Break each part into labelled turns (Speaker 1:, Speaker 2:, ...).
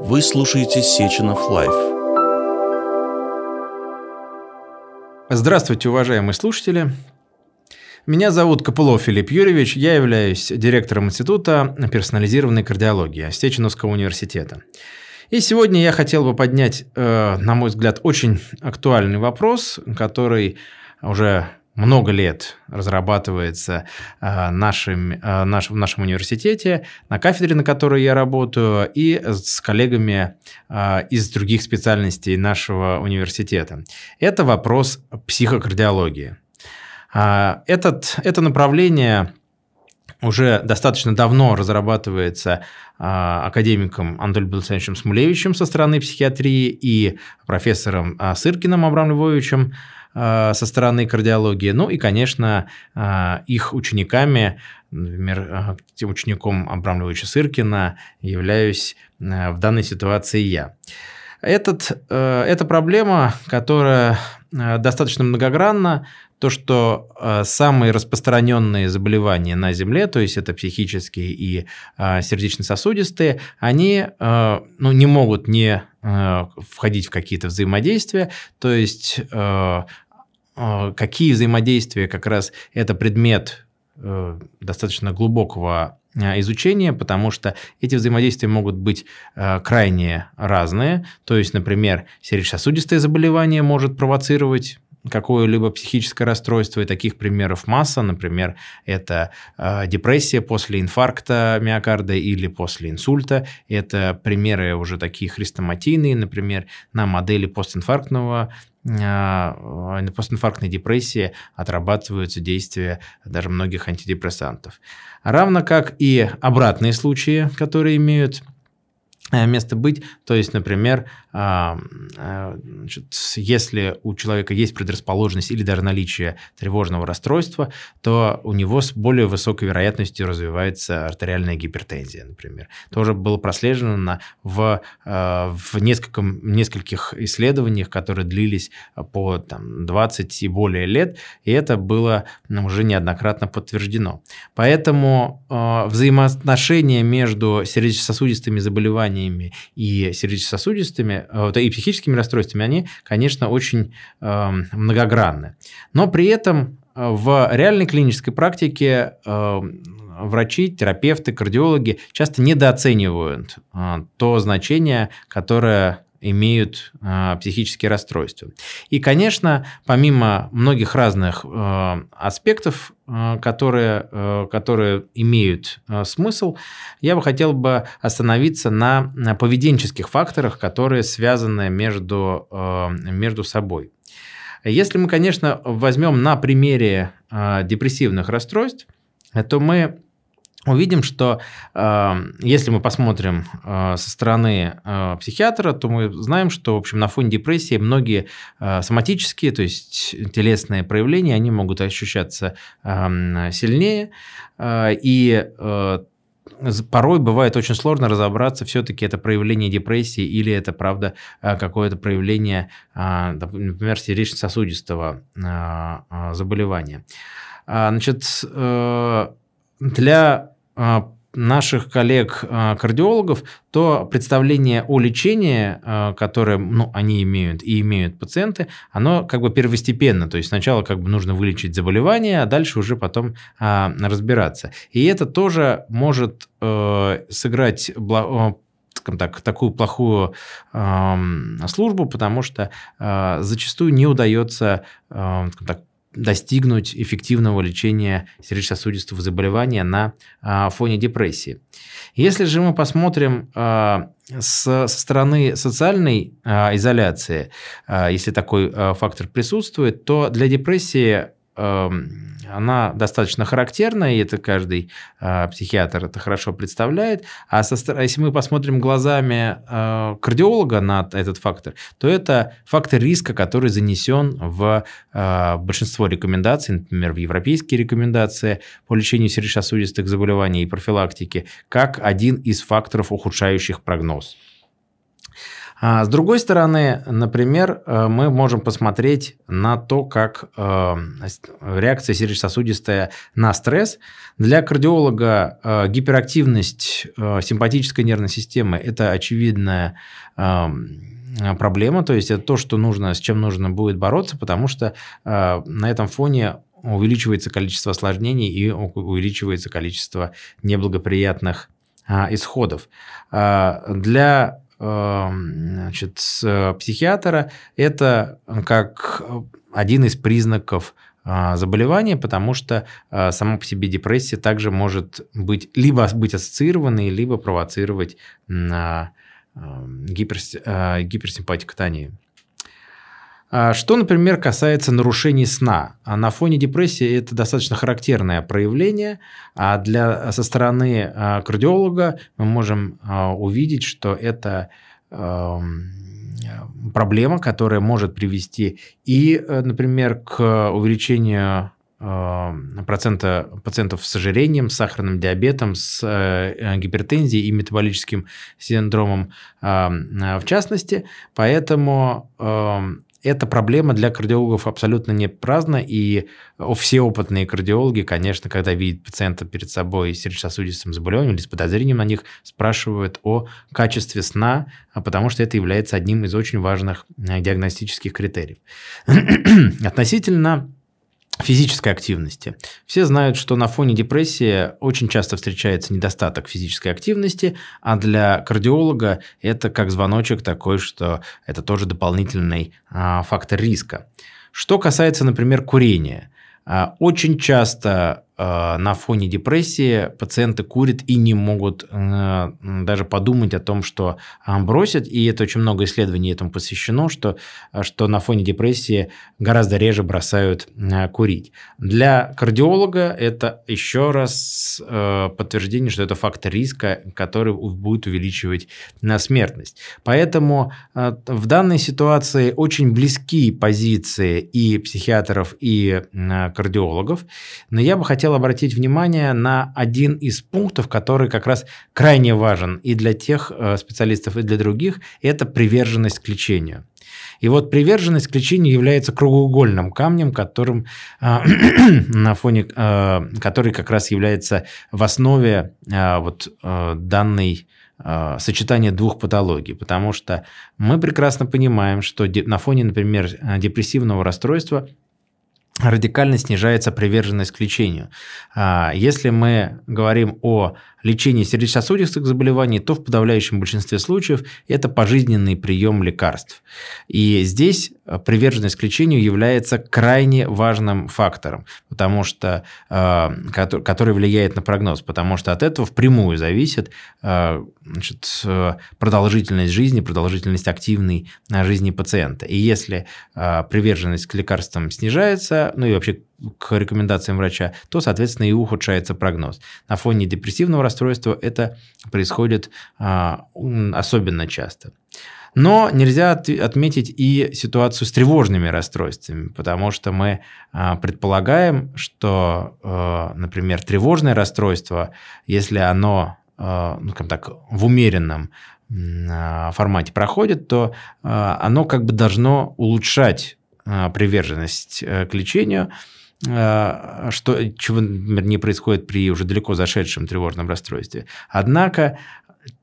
Speaker 1: Вы слушаете Сеченов Live.
Speaker 2: Здравствуйте, уважаемые слушатели. Меня зовут Копылов Филипп Юрьевич, я являюсь директором Института персонализированной кардиологии Сеченовского университета. И сегодня я хотел бы поднять, э, на мой взгляд, очень актуальный вопрос, который уже много лет разрабатывается э, нашим, э, наш, в нашем университете, на кафедре, на которой я работаю, и с коллегами э, из других специальностей нашего университета. Это вопрос психокардиологии. Этот, это направление уже достаточно давно разрабатывается академиком Анатолием Александровичем Смулевичем со стороны психиатрии и профессором Сыркиным Абрам Львовичем со стороны кардиологии, ну и, конечно, их учениками, например, тем учеником Абрам Львовича Сыркина являюсь в данной ситуации я. Этот, эта проблема, которая достаточно многогранна, то, что э, самые распространенные заболевания на Земле, то есть это психические и э, сердечно-сосудистые, они э, ну, не могут не э, входить в какие-то взаимодействия, то есть э, э, какие взаимодействия как раз это предмет э, достаточно глубокого э, изучения, потому что эти взаимодействия могут быть э, крайне разные. То есть, например, сердечно-сосудистое заболевание может провоцировать какое-либо психическое расстройство, и таких примеров масса. Например, это э, депрессия после инфаркта миокарда или после инсульта. Это примеры уже такие хрестоматийные, например, на модели постинфарктного постинфарктной депрессии отрабатываются действия даже многих антидепрессантов. Равно как и обратные случаи, которые имеют место быть. То есть, например, а, э, значит, если у человека есть предрасположенность или даже наличие тревожного расстройства, то у него с более высокой вероятностью развивается артериальная гипертензия, например. Тоже было прослежено в, э, в нескольком, нескольких исследованиях, которые длились по там, 20 и более лет, и это было ну, уже неоднократно подтверждено. Поэтому взаимоотношения между сердечно-сосудистыми заболеваниями заболеваниями и сердечно-сосудистыми, э, и психическими расстройствами, они, конечно, очень эм, многогранны. Но при этом э, в реальной клинической практике эм, врачи, терапевты, кардиологи часто недооценивают э, то значение, которое имеют э, психические расстройства. И, конечно, помимо многих разных э, аспектов, э, которые, э, которые имеют э, смысл, я бы хотел бы остановиться на, на поведенческих факторах, которые связаны между, э, между собой. Если мы, конечно, возьмем на примере э, депрессивных расстройств, то мы увидим, что э, если мы посмотрим э, со стороны э, психиатра, то мы знаем, что в общем на фоне депрессии многие э, соматические, то есть телесные проявления, они могут ощущаться э, сильнее э, и э, порой бывает очень сложно разобраться, все-таки это проявление депрессии или это, правда, э, какое-то проявление, э, например, сердечно-сосудистого э, заболевания. Значит, для а, наших коллег-кардиологов, а, то представление о лечении, а, которое ну, они имеют и имеют пациенты, оно как бы первостепенно. То есть сначала как бы нужно вылечить заболевание, а дальше уже потом а, разбираться. И это тоже может э, сыграть скажем так, такую плохую э, службу, потому что э, зачастую не удается э, так, достигнуть эффективного лечения сердечно-сосудистого заболевания на а, фоне депрессии. Если же мы посмотрим а, со стороны социальной а, изоляции, если такой фактор присутствует, то для депрессии она достаточно характерна, и это каждый э, психиатр это хорошо представляет. А со, если мы посмотрим глазами э, кардиолога на этот фактор, то это фактор риска, который занесен в э, большинство рекомендаций, например, в европейские рекомендации по лечению сердечно-сосудистых заболеваний и профилактики, как один из факторов, ухудшающих прогноз. А с другой стороны, например, э, мы можем посмотреть на то, как э, реакция сердечно-сосудистая на стресс. Для кардиолога э, гиперактивность симпатической нервной системы – это очевидная проблема, то есть это то, что нужно, с чем нужно будет бороться, потому что на этом фоне увеличивается количество осложнений и увеличивается количество неблагоприятных исходов. Для значит, психиатра это как один из признаков а, заболевания, потому что сама по себе депрессия также может быть либо быть ассоциированной, либо провоцировать на гиперс, гиперсимпатикотонию. А что, например, касается нарушений сна. А на фоне депрессии это достаточно характерное проявление, а для, со стороны а, кардиолога мы можем увидеть, что это проблема, которая может привести и, э, например, к увеличению процента пациентов с ожирением, с сахарным диабетом, с э, гипертензией и метаболическим синдромом в частности. Поэтому эта проблема для кардиологов абсолютно не праздна, и все опытные кардиологи, конечно, когда видят пациента перед собой с сердечно-сосудистым заболеванием или с подозрением на них, спрашивают о качестве сна, а потому что это является одним из очень важных э, диагностических критериев. Относительно физической активности. Все знают, что на фоне депрессии очень часто встречается недостаток физической активности, а для кардиолога это как звоночек такой, что это тоже дополнительный а, фактор риска. Что касается, например, курения. А, очень часто на фоне депрессии пациенты курят и не могут э, даже подумать о том, что э, бросят. И это очень много исследований этому посвящено, что, что на фоне депрессии гораздо реже бросают курить. Для кардиолога это еще раз подтверждение, что это фактор риска, который будет увеличивать смертность. Поэтому в данной ситуации очень близки позиции и психиатров, и кардиологов. Но я бы хотел хотел обратить внимание на один из пунктов, который как раз крайне важен и для тех э, специалистов, и для других, это приверженность к лечению. И вот приверженность к лечению является кругоугольным камнем, которым, э, на фоне, э, который как раз является в основе вот, данной сочетания двух патологий, потому что мы прекрасно понимаем, что на фоне, например, депрессивного расстройства радикально снижается приверженность к лечению. А, если мы говорим о лечении сердечно-сосудистых заболеваний, то в подавляющем большинстве случаев это пожизненный прием лекарств. И здесь э, приверженность к лечению является крайне важным фактором, потому что, э, который влияет на прогноз, потому что от этого впрямую зависит э, значит, продолжительность жизни, продолжительность активной жизни пациента. И если приверженность к лекарствам снижается, ну и вообще к рекомендациям врача, то, соответственно, и ухудшается прогноз. На фоне депрессивного расстройства это происходит а, особенно часто. Но нельзя отметить и ситуацию с тревожными расстройствами, потому что мы а, предполагаем, что, а, например, тревожное расстройство, если оно, ну, скажем так, в умеренном формате проходит, то оно как бы должно улучшать приверженность э, к лечению, что, чего не происходит при уже далеко зашедшем тревожном расстройстве. Однако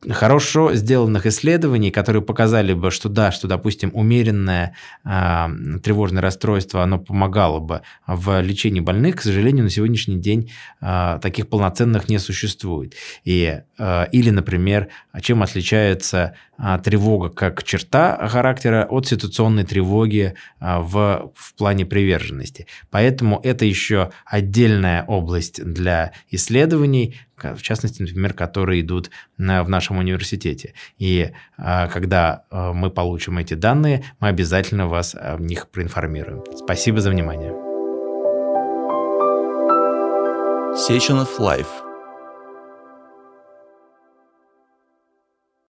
Speaker 2: хорошо сделанных исследований, которые показали бы, что да, что, допустим, умеренное э, тревожное расстройство, оно помогало бы в лечении больных, к сожалению, на сегодняшний день э, таких полноценных не существует. И, э, или, например, чем отличается э, тревога как черта характера от ситуационной тревоги э, в, в плане приверженности. Поэтому это еще отдельная область для исследований, в частности, например, которые идут в нашем университете. И а, когда а, мы получим эти данные, мы обязательно вас о них проинформируем. Спасибо за внимание.
Speaker 1: Of Life